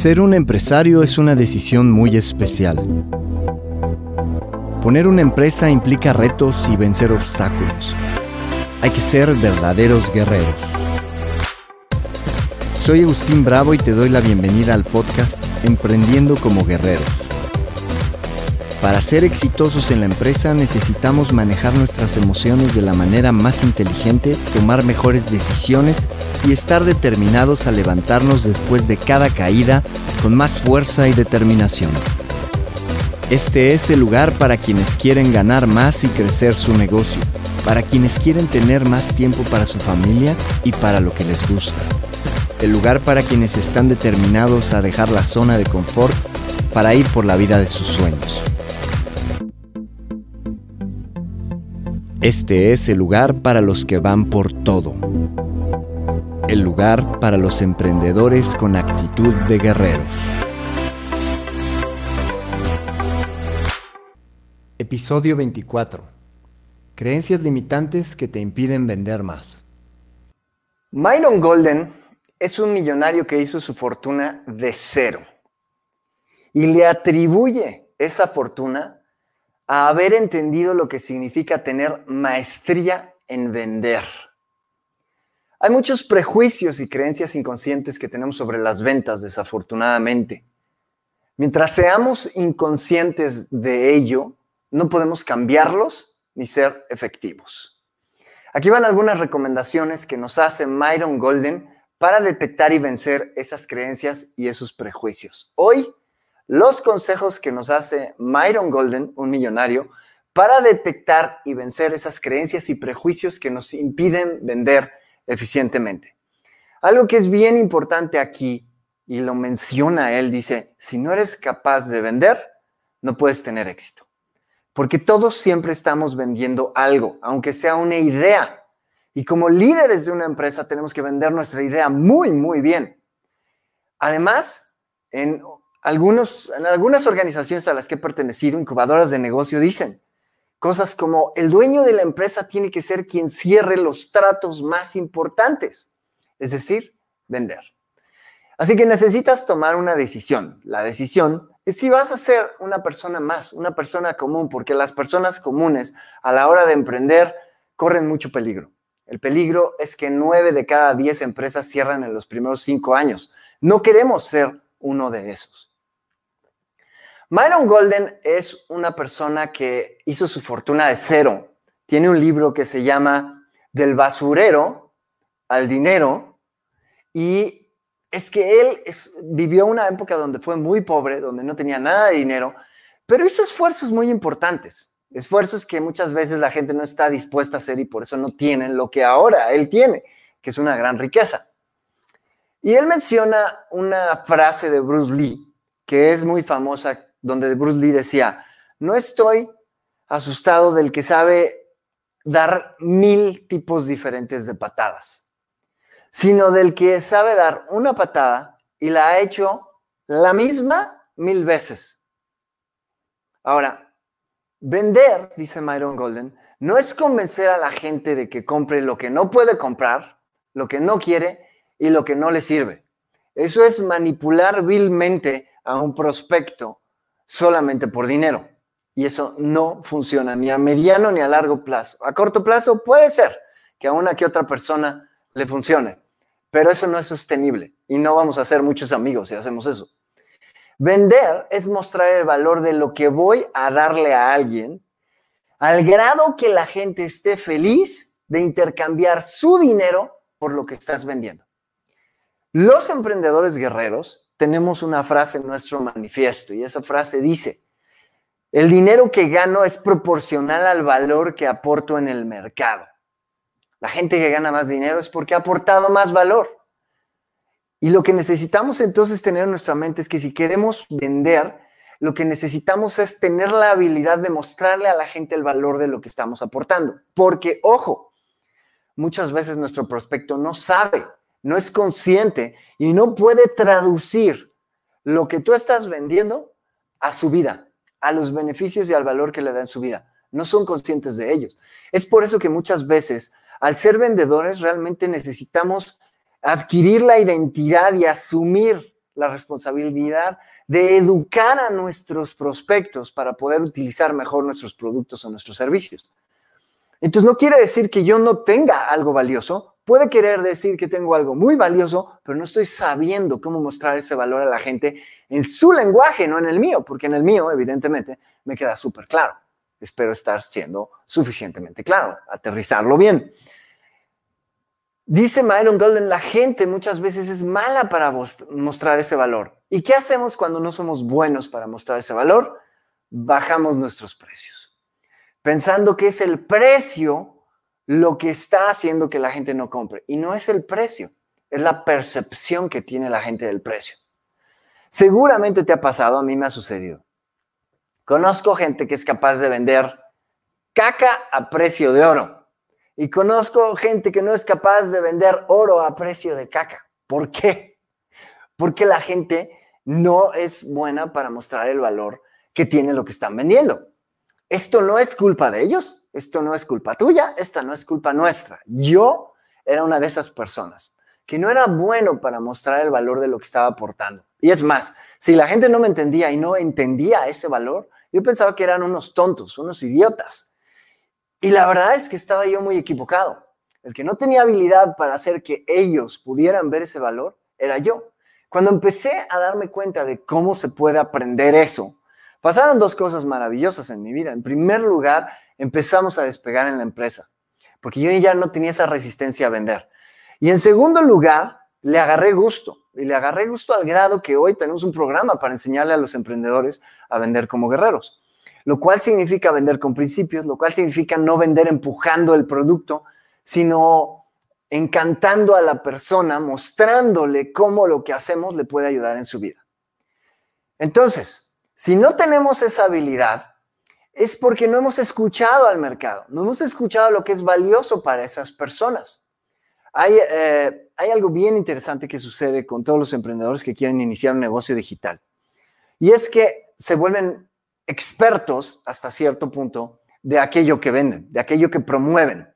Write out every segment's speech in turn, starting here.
Ser un empresario es una decisión muy especial. Poner una empresa implica retos y vencer obstáculos. Hay que ser verdaderos guerreros. Soy Agustín Bravo y te doy la bienvenida al podcast Emprendiendo como Guerreros. Para ser exitosos en la empresa necesitamos manejar nuestras emociones de la manera más inteligente, tomar mejores decisiones y estar determinados a levantarnos después de cada caída con más fuerza y determinación. Este es el lugar para quienes quieren ganar más y crecer su negocio, para quienes quieren tener más tiempo para su familia y para lo que les gusta. El lugar para quienes están determinados a dejar la zona de confort para ir por la vida de sus sueños. Este es el lugar para los que van por todo. El lugar para los emprendedores con actitud de guerreros. Episodio 24. Creencias limitantes que te impiden vender más. Myron Golden es un millonario que hizo su fortuna de cero y le atribuye esa fortuna a haber entendido lo que significa tener maestría en vender. Hay muchos prejuicios y creencias inconscientes que tenemos sobre las ventas, desafortunadamente. Mientras seamos inconscientes de ello, no podemos cambiarlos ni ser efectivos. Aquí van algunas recomendaciones que nos hace Myron Golden para detectar y vencer esas creencias y esos prejuicios. Hoy los consejos que nos hace Myron Golden, un millonario, para detectar y vencer esas creencias y prejuicios que nos impiden vender eficientemente. Algo que es bien importante aquí, y lo menciona él, dice, si no eres capaz de vender, no puedes tener éxito. Porque todos siempre estamos vendiendo algo, aunque sea una idea. Y como líderes de una empresa tenemos que vender nuestra idea muy, muy bien. Además, en algunos, en algunas organizaciones a las que he pertenecido, incubadoras de negocio, dicen cosas como el dueño de la empresa tiene que ser quien cierre los tratos más importantes, es decir, vender. Así que necesitas tomar una decisión. La decisión es si vas a ser una persona más, una persona común, porque las personas comunes a la hora de emprender corren mucho peligro. El peligro es que nueve de cada diez empresas cierran en los primeros cinco años. No queremos ser uno de esos. Myron Golden es una persona que hizo su fortuna de cero. Tiene un libro que se llama Del basurero al dinero y es que él vivió una época donde fue muy pobre, donde no tenía nada de dinero, pero hizo esfuerzos muy importantes, esfuerzos que muchas veces la gente no está dispuesta a hacer y por eso no tienen lo que ahora él tiene, que es una gran riqueza. Y él menciona una frase de Bruce Lee que es muy famosa, donde Bruce Lee decía, no estoy asustado del que sabe dar mil tipos diferentes de patadas, sino del que sabe dar una patada y la ha hecho la misma mil veces. Ahora, vender, dice Myron Golden, no es convencer a la gente de que compre lo que no puede comprar, lo que no quiere y lo que no le sirve. Eso es manipular vilmente a un prospecto solamente por dinero. Y eso no funciona ni a mediano ni a largo plazo. A corto plazo puede ser que a una que otra persona le funcione, pero eso no es sostenible y no vamos a hacer muchos amigos si hacemos eso. Vender es mostrar el valor de lo que voy a darle a alguien al grado que la gente esté feliz de intercambiar su dinero por lo que estás vendiendo. Los emprendedores guerreros tenemos una frase en nuestro manifiesto y esa frase dice, el dinero que gano es proporcional al valor que aporto en el mercado. La gente que gana más dinero es porque ha aportado más valor. Y lo que necesitamos entonces tener en nuestra mente es que si queremos vender, lo que necesitamos es tener la habilidad de mostrarle a la gente el valor de lo que estamos aportando. Porque, ojo, muchas veces nuestro prospecto no sabe no es consciente y no puede traducir lo que tú estás vendiendo a su vida, a los beneficios y al valor que le da en su vida. No son conscientes de ellos. Es por eso que muchas veces, al ser vendedores, realmente necesitamos adquirir la identidad y asumir la responsabilidad de educar a nuestros prospectos para poder utilizar mejor nuestros productos o nuestros servicios. Entonces no quiere decir que yo no tenga algo valioso, puede querer decir que tengo algo muy valioso, pero no estoy sabiendo cómo mostrar ese valor a la gente en su lenguaje, no en el mío, porque en el mío, evidentemente, me queda súper claro. Espero estar siendo suficientemente claro, aterrizarlo bien. Dice Myron Golden, la gente muchas veces es mala para mostrar ese valor. ¿Y qué hacemos cuando no somos buenos para mostrar ese valor? Bajamos nuestros precios, pensando que es el precio lo que está haciendo que la gente no compre. Y no es el precio, es la percepción que tiene la gente del precio. Seguramente te ha pasado, a mí me ha sucedido. Conozco gente que es capaz de vender caca a precio de oro y conozco gente que no es capaz de vender oro a precio de caca. ¿Por qué? Porque la gente no es buena para mostrar el valor que tiene lo que están vendiendo. Esto no es culpa de ellos, esto no es culpa tuya, esta no es culpa nuestra. Yo era una de esas personas que no era bueno para mostrar el valor de lo que estaba aportando. Y es más, si la gente no me entendía y no entendía ese valor, yo pensaba que eran unos tontos, unos idiotas. Y la verdad es que estaba yo muy equivocado. El que no tenía habilidad para hacer que ellos pudieran ver ese valor era yo. Cuando empecé a darme cuenta de cómo se puede aprender eso, pasaron dos cosas maravillosas en mi vida. En primer lugar, empezamos a despegar en la empresa, porque yo ya no tenía esa resistencia a vender. Y en segundo lugar, le agarré gusto. Y le agarré gusto al grado que hoy tenemos un programa para enseñarle a los emprendedores a vender como guerreros lo cual significa vender con principios, lo cual significa no vender empujando el producto, sino encantando a la persona, mostrándole cómo lo que hacemos le puede ayudar en su vida. Entonces, si no tenemos esa habilidad, es porque no hemos escuchado al mercado, no hemos escuchado lo que es valioso para esas personas. Hay, eh, hay algo bien interesante que sucede con todos los emprendedores que quieren iniciar un negocio digital. Y es que se vuelven expertos hasta cierto punto de aquello que venden, de aquello que promueven.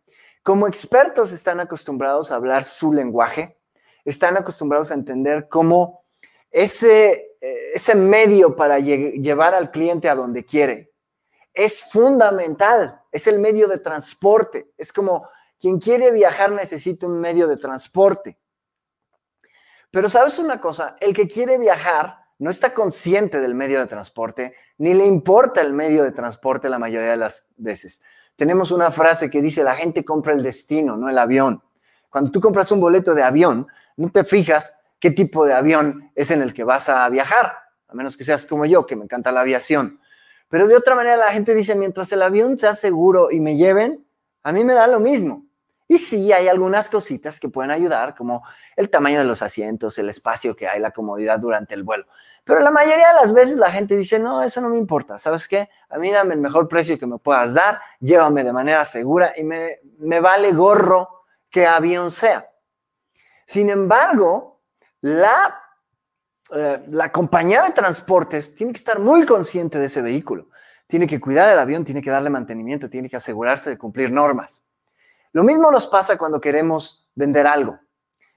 Como expertos están acostumbrados a hablar su lenguaje, están acostumbrados a entender cómo ese, eh, ese medio para llevar al cliente a donde quiere es fundamental, es el medio de transporte, es como quien quiere viajar necesita un medio de transporte. Pero sabes una cosa, el que quiere viajar no está consciente del medio de transporte, ni le importa el medio de transporte la mayoría de las veces. Tenemos una frase que dice, la gente compra el destino, no el avión. Cuando tú compras un boleto de avión, no te fijas qué tipo de avión es en el que vas a viajar, a menos que seas como yo, que me encanta la aviación. Pero de otra manera la gente dice, mientras el avión sea seguro y me lleven, a mí me da lo mismo. Y sí, hay algunas cositas que pueden ayudar, como el tamaño de los asientos, el espacio que hay, la comodidad durante el vuelo. Pero la mayoría de las veces la gente dice, no, eso no me importa. ¿Sabes qué? A mí dame el mejor precio que me puedas dar, llévame de manera segura y me, vale gorro que avión sea. Sin embargo, la, eh, la compañía de transportes tiene que estar muy consciente de ese vehículo. Tiene que cuidar el avión, tiene que darle mantenimiento, tiene que asegurarse de cumplir normas. Lo mismo nos pasa cuando queremos vender algo.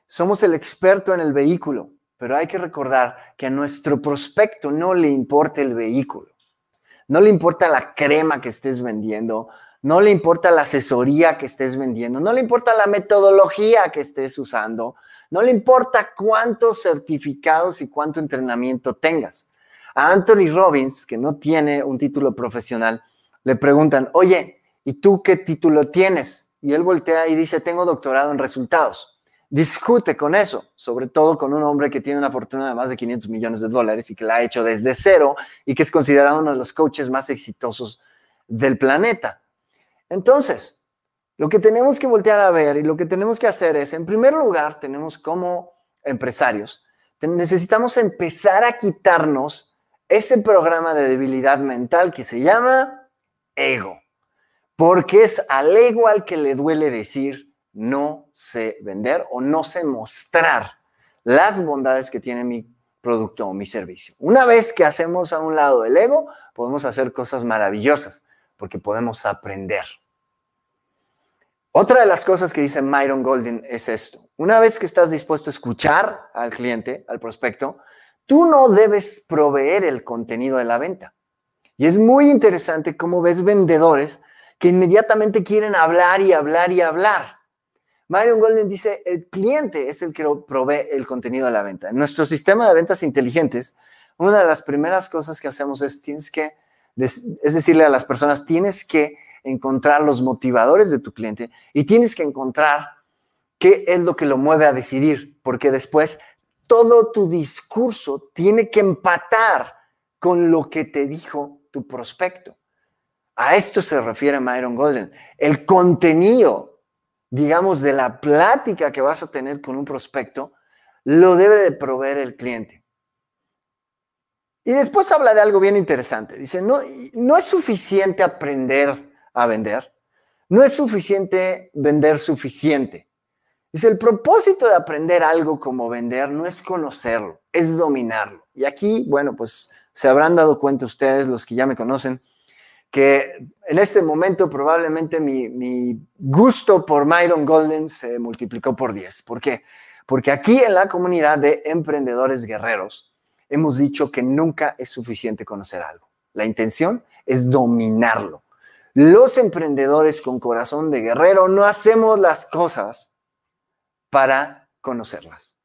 Somos el experto en el vehículo, pero hay que recordar que a nuestro prospecto no le importa el vehículo. No le importa la crema que estés vendiendo, no le importa la asesoría que estés vendiendo, no le importa la metodología que estés usando, no le importa cuántos certificados y cuánto entrenamiento tengas. A Anthony Robbins, que no tiene un título profesional, le preguntan, oye, ¿y tú qué título tienes? y él voltea y dice, tengo doctorado en resultados. Discute con eso, sobre todo con un hombre que tiene una fortuna de más de 500 millones de dólares y que la ha hecho desde cero y que es considerado uno de los coaches más exitosos del planeta. Entonces, lo que tenemos que voltear a ver y lo que tenemos que hacer es, en primer lugar, tenemos como empresarios, necesitamos empezar a quitarnos ese programa de debilidad mental que se llama ego porque es al ego al que le duele decir no sé vender o no sé mostrar las bondades que tiene mi producto o mi servicio. Una vez que hacemos a un lado el ego, podemos hacer cosas maravillosas porque podemos aprender. Otra de las cosas que dice Myron Golden es esto. Una vez que estás dispuesto a escuchar al cliente, al prospecto, tú no debes proveer el contenido de la venta. Y es muy interesante cómo ves vendedores que inmediatamente quieren hablar y hablar y hablar. Myron Golden dice, el cliente es el que provee el contenido de la venta. En nuestro sistema de ventas inteligentes, una de las primeras cosas que hacemos es, tienes que, es decirle a las personas, tienes que encontrar los motivadores de tu cliente y tienes que encontrar qué es lo que lo mueve a decidir, porque después todo tu discurso tiene que empatar con lo que te dijo tu prospecto. A esto se refiere Myron Golden. El contenido, digamos, de la plática que vas a tener con un prospecto, lo debe de proveer el cliente. Y después habla de algo bien interesante. Dice, no, no es suficiente aprender a vender. No es suficiente vender suficiente. Dice, el propósito de aprender algo como vender no es conocerlo, es dominarlo. Y aquí, bueno, pues se habrán dado cuenta ustedes, los que ya me conocen, que en este momento probablemente mi, gusto por Myron Golden se multiplicó por 10. ¿Por qué? Porque aquí en la comunidad de emprendedores guerreros hemos dicho que nunca es suficiente conocer algo. La intención es dominarlo. Los emprendedores con corazón de guerrero no hacemos las cosas para conocerlas.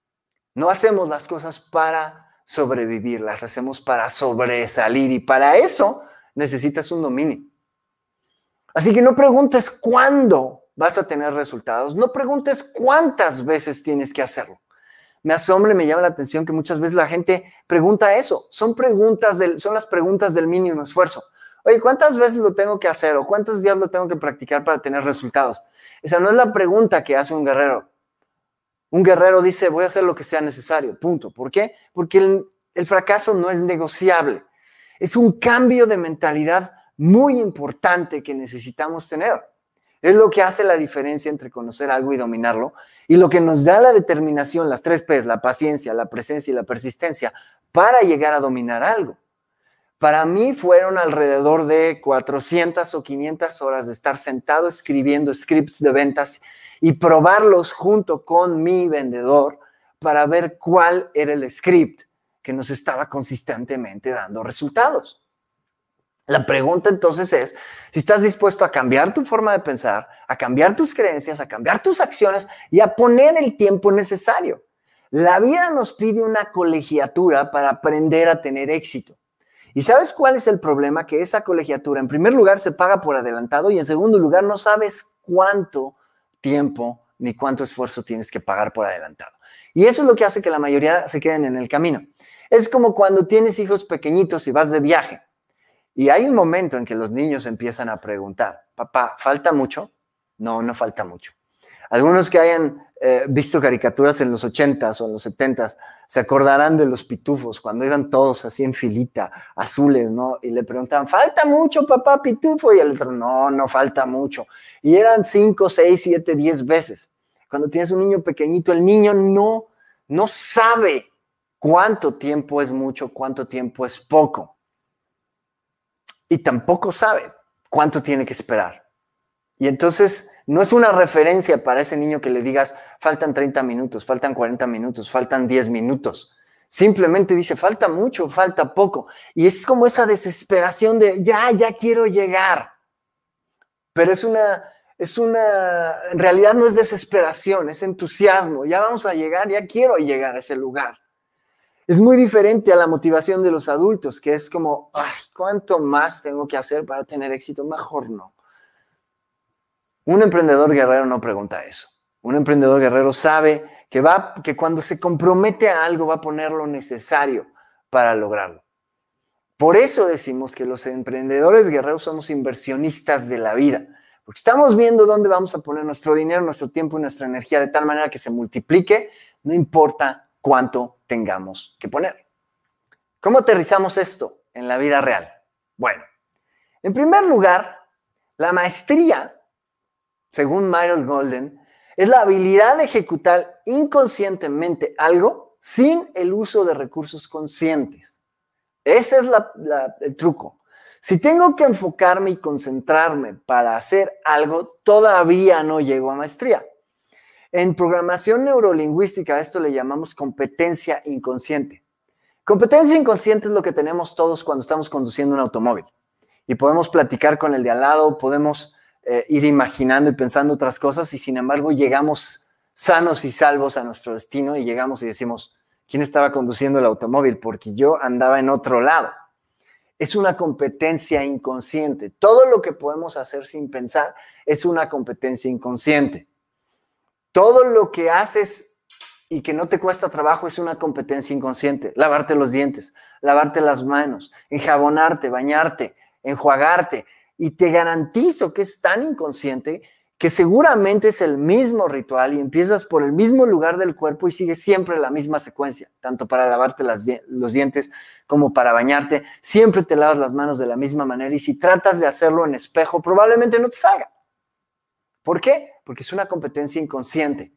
No hacemos las cosas para sobrevivir, las hacemos para sobresalir y para eso necesitas un dominio. Así que no preguntes cuándo vas a tener resultados, no preguntes cuántas veces tienes que hacerlo. Me asombra y me llama la atención que muchas veces la gente pregunta eso. Son preguntas del, son las preguntas del mínimo esfuerzo. Oye, ¿cuántas veces lo tengo que hacer o cuántos días lo tengo que practicar para tener resultados? Esa no es la pregunta que hace un guerrero. Un guerrero dice, voy a hacer lo que sea necesario, punto. ¿Por qué? Porque el, fracaso no es negociable. Es un cambio de mentalidad muy importante que necesitamos tener. Es lo que hace la diferencia entre conocer algo y dominarlo y lo que nos da la determinación, las tres P's, la paciencia, la presencia y la persistencia, para llegar a dominar algo. Para mí fueron alrededor de 400 o 500 horas de estar sentado escribiendo scripts de ventas y probarlos junto con mi vendedor para ver cuál era el script que nos estaba consistentemente dando resultados. La pregunta entonces es si estás dispuesto a cambiar tu forma de pensar, a cambiar tus creencias, a cambiar tus acciones y a poner el tiempo necesario. La vida nos pide una colegiatura para aprender a tener éxito. ¿Y sabes cuál es el problema? Que esa colegiatura, en primer lugar, se paga por adelantado y en segundo lugar, no sabes cuánto tiempo ni cuánto esfuerzo tienes que pagar por adelantado. Y eso es lo que hace que la mayoría se queden en el camino. Es como cuando tienes hijos pequeñitos y vas de viaje. Y hay un momento en que los niños empiezan a preguntar, papá, ¿falta mucho? No, no falta mucho. Algunos que hayan eh, visto caricaturas en los 80s o en los 70s se acordarán de los pitufos, cuando iban todos así en filita, azules, ¿no? Y le preguntaban, ¿falta mucho, papá pitufo? Y el otro, no, no falta mucho. Y eran 5, 6, 7, 10 veces. Cuando tienes un niño pequeñito, el niño no, no sabe cuánto tiempo es mucho, cuánto tiempo es poco. Y tampoco sabe cuánto tiene que esperar. Y entonces no es una referencia para ese niño que le digas, faltan 30 minutos, faltan 40 minutos, faltan 10 minutos. Simplemente dice, falta mucho, falta poco. Y es como esa desesperación de, ya, ya quiero llegar. Pero es una, es una, en realidad no es desesperación, es entusiasmo. Ya vamos a llegar, ya quiero llegar a ese lugar. Es muy diferente a la motivación de los adultos, que es como, ay, ¿cuánto más tengo que hacer para tener éxito? Mejor no. Un emprendedor guerrero no pregunta eso. Un emprendedor guerrero sabe que, va, que cuando se compromete a algo va a poner lo necesario para lograrlo. Por eso decimos que los emprendedores guerreros somos inversionistas de la vida, porque estamos viendo dónde vamos a poner nuestro dinero, nuestro tiempo y nuestra energía de tal manera que se multiplique, no importa cuánto tengamos que poner. ¿Cómo aterrizamos esto en la vida real? Bueno, en primer lugar, la maestría, según Myron Golden, es la habilidad de ejecutar inconscientemente algo sin el uso de recursos conscientes. Ese es el truco. Si tengo que enfocarme y concentrarme para hacer algo, todavía no llego a maestría. En programación neurolingüística esto le llamamos competencia inconsciente. Competencia inconsciente es lo que tenemos todos cuando estamos conduciendo un automóvil. Y podemos platicar con el de al lado, podemos eh, ir imaginando y pensando otras cosas y sin embargo llegamos sanos y salvos a nuestro destino y llegamos y decimos, ¿quién estaba conduciendo el automóvil? Porque yo andaba en otro lado. Es una competencia inconsciente. Todo lo que podemos hacer sin pensar es una competencia inconsciente. Todo lo que haces y que no te cuesta trabajo es una competencia inconsciente. Lavarte los dientes, lavarte las manos, enjabonarte, bañarte, enjuagarte. Y te garantizo que es tan inconsciente que seguramente es el mismo ritual y empiezas por el mismo lugar del cuerpo y sigues siempre la misma secuencia, tanto para lavarte los dientes como para bañarte. Siempre te lavas las manos de la misma manera y si tratas de hacerlo en espejo, probablemente no te salga. ¿Por qué? Porque es una competencia inconsciente.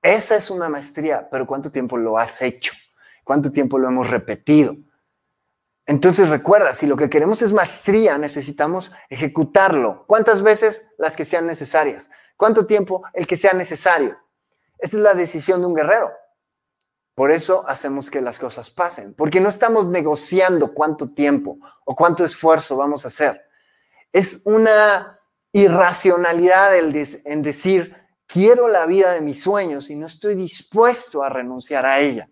Esa es una maestría, pero ¿cuánto tiempo lo has hecho? ¿Cuánto tiempo lo hemos repetido? Entonces recuerda, si lo que queremos es maestría, necesitamos ejecutarlo. ¿Cuántas veces? Las que sean necesarias. ¿Cuánto tiempo? El que sea necesario. Esta es la decisión de un guerrero. Por eso hacemos que las cosas pasen, porque no estamos negociando cuánto tiempo o cuánto esfuerzo vamos a hacer. Es una irracionalidad en decir, quiero la vida de mis sueños y no estoy dispuesto a renunciar a ella.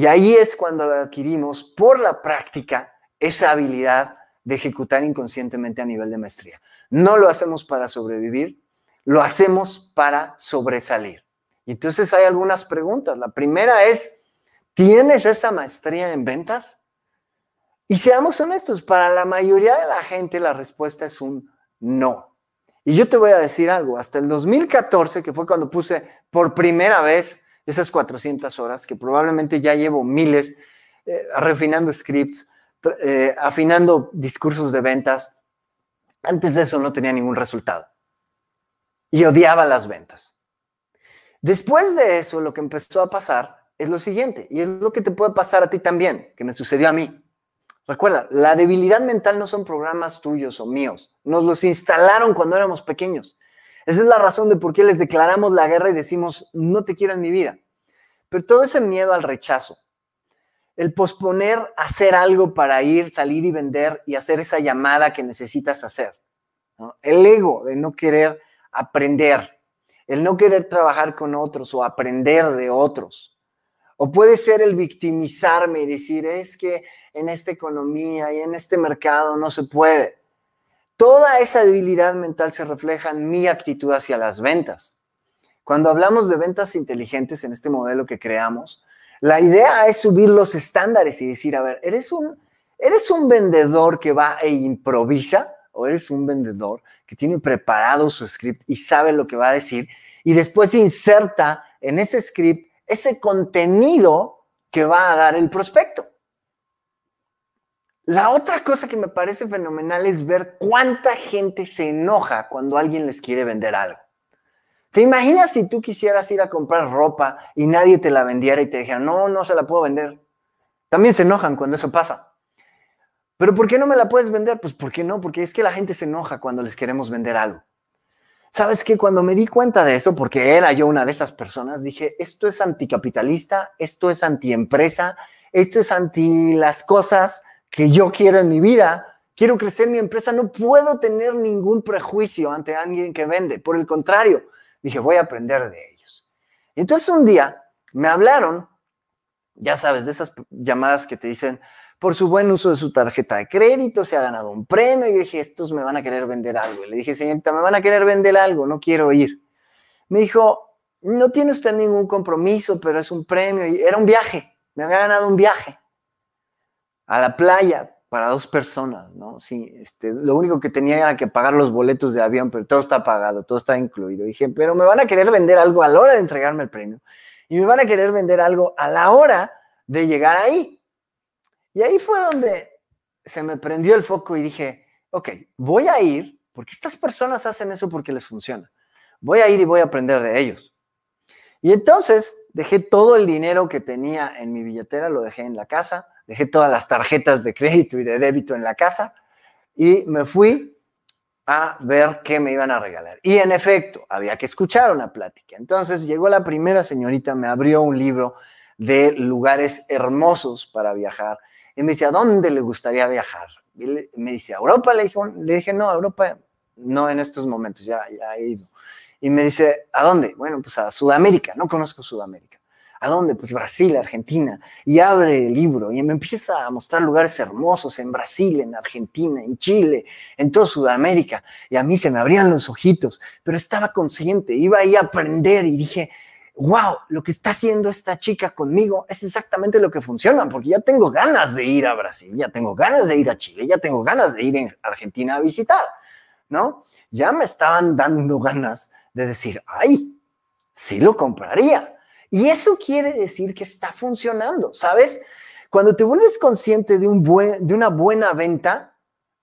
Y ahí es cuando adquirimos por la práctica esa habilidad de ejecutar inconscientemente a nivel de maestría. No lo hacemos para sobrevivir, lo hacemos para sobresalir. Y entonces hay algunas preguntas. La primera es, ¿tienes esa maestría en ventas? Y seamos honestos, para la mayoría de la gente la respuesta es un no. Y yo te voy a decir algo, hasta el 2014, que fue cuando puse por primera vez esas 400 horas, que probablemente ya llevo miles, eh, refinando scripts, eh, afinando discursos de ventas, antes de eso no tenía ningún resultado. Y odiaba las ventas. Después de eso, lo que empezó a pasar es lo siguiente, y es lo que te puede pasar a ti también, que me sucedió a mí. Recuerda, la debilidad mental no son programas tuyos o míos. Nos los instalaron cuando éramos pequeños. Esa es la razón de por qué les declaramos la guerra y decimos, no te quiero en mi vida. Pero todo ese miedo al rechazo, el posponer hacer algo para ir, salir y vender y hacer esa llamada que necesitas hacer. El ego de no querer aprender, el no querer trabajar con otros o aprender de otros. O puede ser el victimizarme y decir, es que en esta economía y en este mercado no se puede. Toda esa debilidad mental se refleja en mi actitud hacia las ventas. Cuando hablamos de ventas inteligentes en este modelo que creamos, la idea es subir los estándares y decir, a ver, ¿eres un, eres un vendedor que va e improvisa o eres un vendedor que tiene preparado su script y sabe lo que va a decir y después inserta en ese script ese contenido que va a dar el prospecto. La otra cosa que me parece fenomenal es ver cuánta gente se enoja cuando alguien les quiere vender algo. ¿Te imaginas si tú quisieras ir a comprar ropa y nadie te la vendiera y te dijera, no, no se la puedo vender? También se enojan cuando eso pasa. ¿Pero por qué no me la puedes vender? Pues ¿por qué no? Porque es que la gente se enoja cuando les queremos vender algo. ¿Sabes qué? Cuando me di cuenta de eso, porque era yo una de esas personas, dije, esto es anticapitalista, esto es antiempresa, esto es anti las cosas que yo quiero en mi vida. Quiero crecer mi empresa, no puedo tener ningún prejuicio ante alguien que vende. Por el contrario, dije, voy a aprender de ellos. Entonces un día me hablaron, ya sabes, de esas llamadas que te dicen, por su buen uso de su tarjeta de crédito, se ha ganado un premio y dije, estos me van a querer vender algo. Y le dije, señorita, me van a querer vender algo, no quiero ir. Me dijo, no tiene usted ningún compromiso, pero es un premio. Y era un viaje, me había ganado un viaje a la playa para dos personas, ¿no? Sí, este, lo único que tenía era que pagar los boletos de avión, pero todo está pagado, todo está incluido. dije, pero me van a querer vender algo a la hora de entregarme el premio y me van a querer vender algo a la hora de llegar ahí. Y ahí fue donde se me prendió el foco y dije, ok, voy a ir, porque estas personas hacen eso porque les funciona. Voy a ir y voy a aprender de ellos. Y entonces dejé todo el dinero que tenía en mi billetera, lo dejé en la casa, dejé todas las tarjetas de crédito y de débito en la casa y me fui a ver qué me iban a regalar. Y en efecto, había que escuchar una plática. Entonces llegó la primera señorita, me abrió un libro de lugares hermosos para viajar. Y me dice, ¿a dónde le gustaría viajar? Me dice, ¿a Europa? Le dije, le dije, no, a Europa no en estos momentos, ya, ya he ido. Y me dice, ¿a dónde? Bueno, pues a Sudamérica, no conozco Sudamérica. ¿A dónde? Pues Brasil, Argentina. Y abre el libro y me empieza a mostrar lugares hermosos en Brasil, en Argentina, en Chile, en toda Sudamérica. Y a mí se me abrían los ojitos, pero estaba consciente, iba ahí a aprender y dije, wow, lo que está haciendo esta chica conmigo es exactamente lo que funciona, porque ya tengo ganas de ir a Brasil, ya tengo ganas de ir a Chile, ya tengo ganas de ir a Argentina a visitar, ¿no? Ya me estaban dando ganas de decir, ay, sí lo compraría. Y eso quiere decir que está funcionando, ¿sabes? Cuando te vuelves consciente de, un de una buena venta,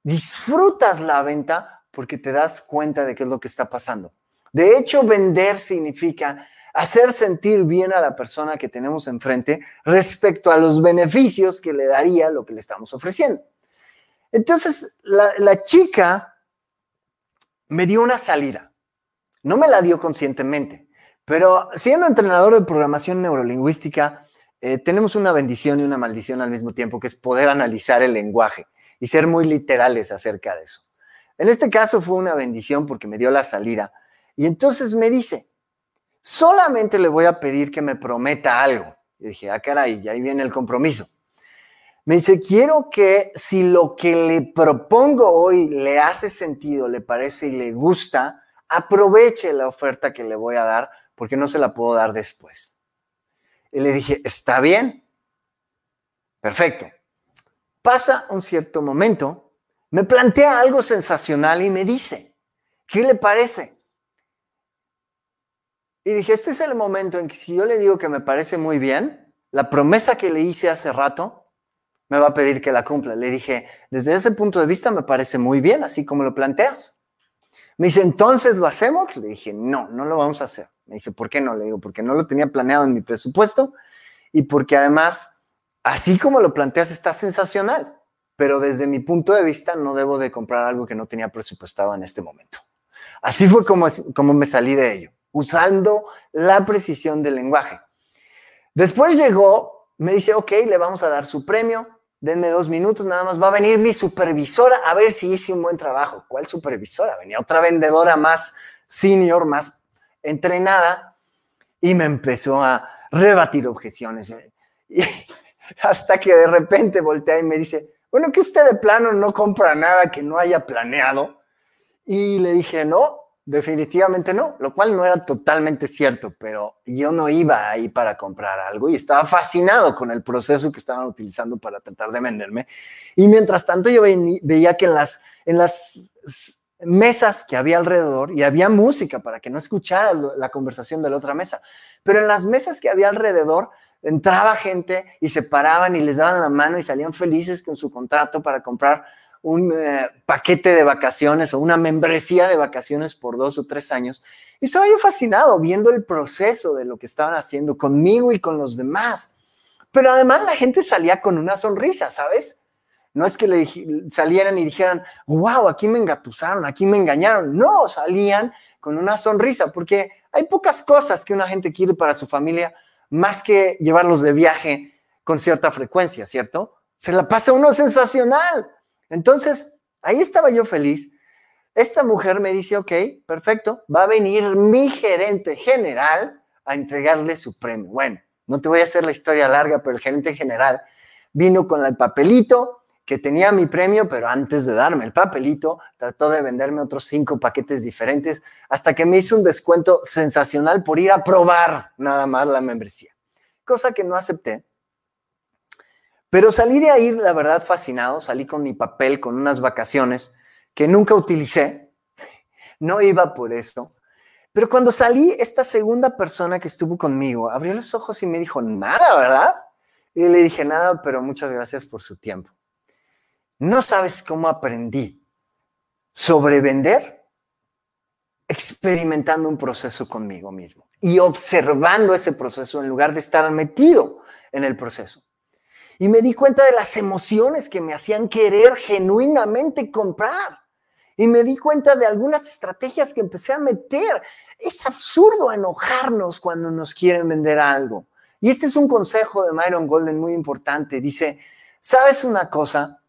disfrutas la venta porque te das cuenta de qué es lo que está pasando. De hecho, vender significa hacer sentir bien a la persona que tenemos enfrente respecto a los beneficios que le daría lo que le estamos ofreciendo. Entonces, la chica me dio una salida. No me la dio conscientemente. Pero siendo entrenador de programación neurolingüística, eh, tenemos una bendición y una maldición al mismo tiempo, que es poder analizar el lenguaje y ser muy literales acerca de eso. En este caso fue una bendición porque me dio la salida. Y entonces me dice, solamente le voy a pedir que me prometa algo. Y dije, ah, caray, y ahí viene el compromiso. Me dice, quiero que si lo que le propongo hoy le hace sentido, le parece y le gusta, aproveche la oferta que le voy a dar porque no se la puedo dar después. Y le dije, está bien, perfecto. Pasa un cierto momento, me plantea algo sensacional y me dice, ¿qué le parece? Y dije, este es el momento en que si yo le digo que me parece muy bien, la promesa que le hice hace rato, me va a pedir que la cumpla. Le dije, desde ese punto de vista me parece muy bien, así como lo planteas. Me dice, entonces lo hacemos. Le dije, no, no lo vamos a hacer. Me dice, ¿por qué no? Le digo, porque no lo tenía planeado en mi presupuesto y porque además, así como lo planteas, está sensacional. Pero desde mi punto de vista, no debo de comprar algo que no tenía presupuestado en este momento. Así fue como, como me salí de ello, usando la precisión del lenguaje. Después llegó, me dice, ok, le vamos a dar su premio, denme dos minutos, nada más va a venir mi supervisora a ver si hice un buen trabajo. ¿Cuál supervisora? Venía otra vendedora más senior, más entrenada y me empezó a rebatir objeciones. Y hasta que de repente voltea y me dice, bueno, que usted de plano no compra nada que no haya planeado. Y le dije, no, definitivamente no, lo cual no era totalmente cierto, pero yo no iba ahí para comprar algo y estaba fascinado con el proceso que estaban utilizando para tratar de venderme. Y mientras tanto yo veía que en las, en las mesas que había alrededor y había música para que no escuchara la conversación de la otra mesa. Pero en las mesas que había alrededor entraba gente y se paraban y les daban la mano y salían felices con su contrato para comprar un eh, paquete de vacaciones o una membresía de vacaciones por dos o tres años. Y estaba yo fascinado viendo el proceso de lo que estaban haciendo conmigo y con los demás. Pero además la gente salía con una sonrisa, ¿sabes? No es que le salieran y dijeran, wow, aquí me engatusaron, aquí me engañaron. No, salían con una sonrisa, porque hay pocas cosas que una gente quiere para su familia más que llevarlos de viaje con cierta frecuencia, ¿cierto? Se la pasa uno sensacional. Entonces, ahí estaba yo feliz. Esta mujer me dice, ok, perfecto, va a venir mi gerente general a entregarle su premio. Bueno, no te voy a hacer la historia larga, pero el gerente general vino con el papelito, que tenía mi premio, pero antes de darme el papelito, trató de venderme otros cinco paquetes diferentes hasta que me hizo un descuento sensacional por ir a probar nada más la membresía, cosa que no acepté. Pero salí de ahí, la verdad, fascinado, salí con mi papel, con unas vacaciones que nunca utilicé, no iba por eso. Pero cuando salí, esta segunda persona que estuvo conmigo abrió los ojos y me dijo, nada, ¿verdad? Y le dije, nada, pero muchas gracias por su tiempo. No sabes cómo aprendí sobre vender experimentando un proceso conmigo mismo y observando ese proceso en lugar de estar metido en el proceso. Y me di cuenta de las emociones que me hacían querer genuinamente comprar. Y me di cuenta de algunas estrategias que empecé a meter. Es absurdo enojarnos cuando nos quieren vender algo. Y este es un consejo de Myron Golden muy importante. Dice, ¿sabes una cosa?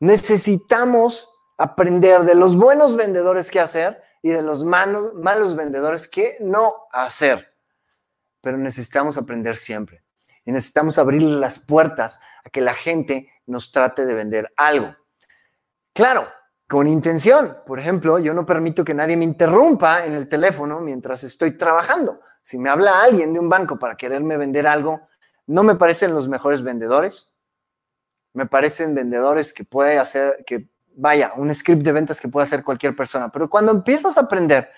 Necesitamos aprender de los buenos vendedores qué hacer y de los malos, vendedores qué no hacer. Pero necesitamos aprender siempre. Y necesitamos abrir las puertas a que la gente nos trate de vender algo. Claro, con intención. Por ejemplo, yo no permito que nadie me interrumpa en el teléfono mientras estoy trabajando. Si me habla alguien de un banco para quererme vender algo, no me parecen los mejores vendedores. Me parecen vendedores que puede hacer, que vaya, un script de ventas que puede hacer cualquier persona. Pero cuando empiezas a aprender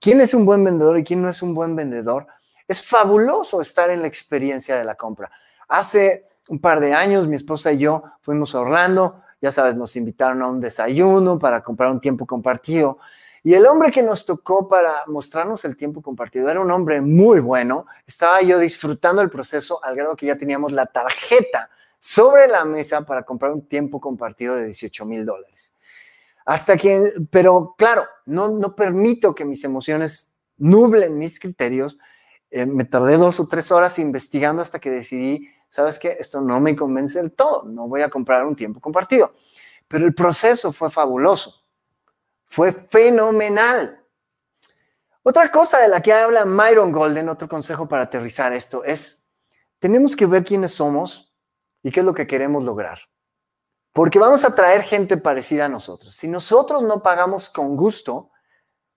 quién es un buen vendedor y quién no es un buen vendedor, es fabuloso estar en la experiencia de la compra. Hace un par de años mi esposa y yo fuimos a Orlando, ya sabes, nos invitaron a un desayuno para comprar un tiempo compartido y el hombre que nos tocó para mostrarnos el tiempo compartido era un hombre muy bueno. Estaba yo disfrutando el proceso al grado que ya teníamos la tarjeta sobre la mesa para comprar un tiempo compartido de 18 mil dólares. Hasta que, pero claro, no, no permito que mis emociones nublen mis criterios. Eh, me tardé dos o tres horas investigando hasta que decidí, ¿sabes qué? Esto no me convence del todo, no voy a comprar un tiempo compartido. Pero el proceso fue fabuloso. Fue fenomenal. Otra cosa de la que habla Myron Golden, otro consejo para aterrizar esto, es, tenemos que ver quiénes somos y qué es lo que queremos lograr. Porque vamos a traer gente parecida a nosotros. Si nosotros no pagamos con gusto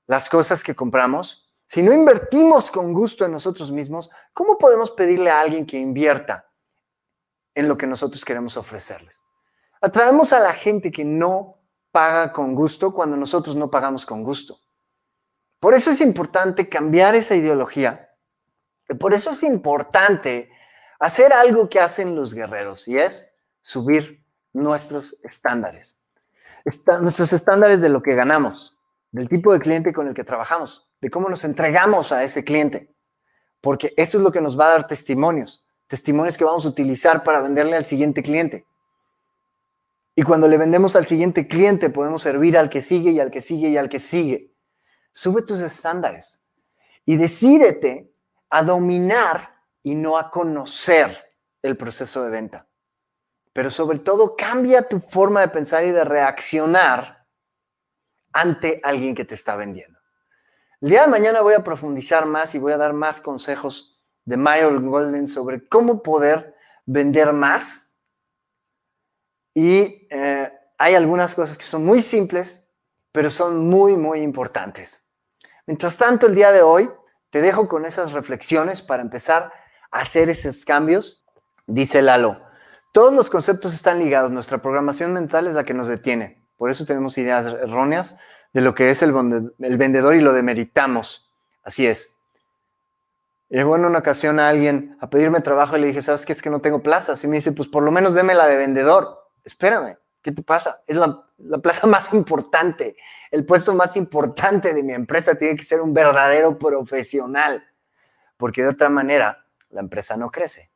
las cosas que compramos, si no invertimos con gusto en nosotros mismos, ¿cómo podemos pedirle a alguien que invierta en lo que nosotros queremos ofrecerles? Atraemos a la gente que no paga con gusto cuando nosotros no pagamos con gusto. Por eso es importante cambiar esa ideología. Por eso es importante hacer algo que hacen los guerreros y es subir nuestros estándares. nuestros estándares de lo que ganamos, del tipo de cliente con el que trabajamos, de cómo nos entregamos a ese cliente. Porque eso es lo que nos va a dar testimonios, testimonios que vamos a utilizar para venderle al siguiente cliente. Y cuando le vendemos al siguiente cliente, podemos servir al que sigue y al que sigue y al que sigue. Sube tus estándares y decídete a dominar y no a conocer el proceso de venta. Pero sobre todo, cambia tu forma de pensar y de reaccionar ante alguien que te está vendiendo. El día de mañana voy a profundizar más y voy a dar más consejos de Myron Golden sobre cómo poder vender más y eh, hay algunas cosas que son muy simples, pero son muy, muy importantes. Mientras tanto, el día de hoy te dejo con esas reflexiones para empezar hacer esos cambios. Dice Lalo, todos los conceptos están ligados, nuestra programación mental es la que nos detiene. Por eso tenemos ideas erróneas de lo que es el, vendedor y lo demeritamos. Así es. Llegó en una ocasión a alguien a pedirme trabajo y le dije, ¿sabes qué? Es que no tengo plazas. Y me dice, pues por lo menos déme la de vendedor espérame, ¿qué te pasa? Es la, plaza más importante, el puesto más importante de mi empresa tiene que ser un verdadero profesional, porque de otra manera la empresa no crece.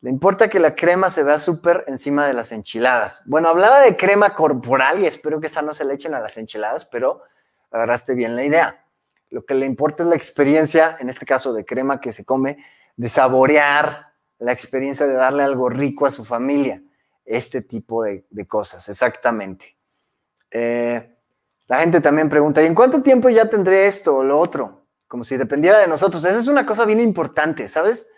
Le importa que la crema se vea súper encima de las enchiladas. Bueno, hablaba de crema corporal y espero que esa no se le echen a las enchiladas, pero agarraste bien la idea. Lo que le importa es la experiencia, en este caso de crema que se come, de saborear, la experiencia de darle algo rico a su familia este tipo de, cosas, exactamente. Eh, la gente también pregunta, ¿y en cuánto tiempo ya tendré esto o lo otro? Como si dependiera de nosotros. Esa es una cosa bien importante, ¿sabes?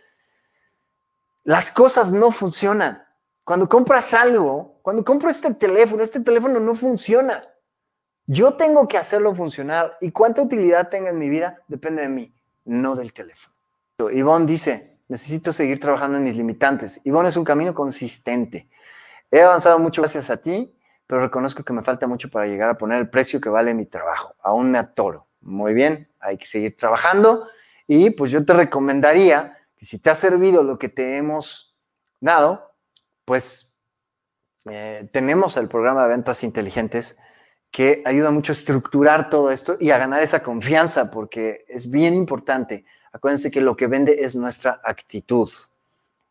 Las cosas no funcionan. Cuando compras algo, cuando compro este teléfono, este teléfono no funciona. Yo tengo que hacerlo funcionar y cuánta utilidad tenga en mi vida depende de mí, no del teléfono. Ivonne dice, necesito seguir trabajando en mis limitantes. Ivonne es un camino consistente. He avanzado mucho gracias a ti, pero reconozco que me falta mucho para llegar a poner el precio que vale mi trabajo. Aún me atoro. Muy bien, hay que seguir trabajando y pues yo te recomendaría que si te ha servido lo que te hemos dado, pues eh, tenemos el programa de ventas inteligentes que ayuda mucho a estructurar todo esto y a ganar esa confianza, porque es bien importante. Acuérdense que lo que vende es nuestra actitud.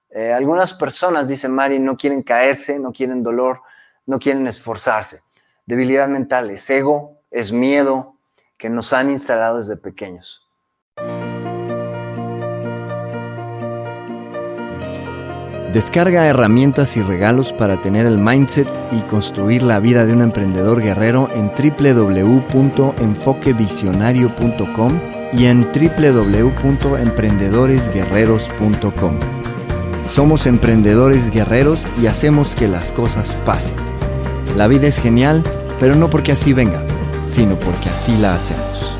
Eh, algunas personas, dice Mari, no quieren caerse, no quieren dolor, no quieren esforzarse. Debilidad mental es ego, es miedo que nos han instalado desde pequeños. Descarga herramientas y regalos para tener el mindset y construir la vida de un emprendedor guerrero en www.enfoquevisionario.com y en www.emprendedoresguerreros.com. Somos emprendedores guerreros y hacemos que las cosas pasen. La vida es genial, pero no porque así venga, sino porque así la hacemos.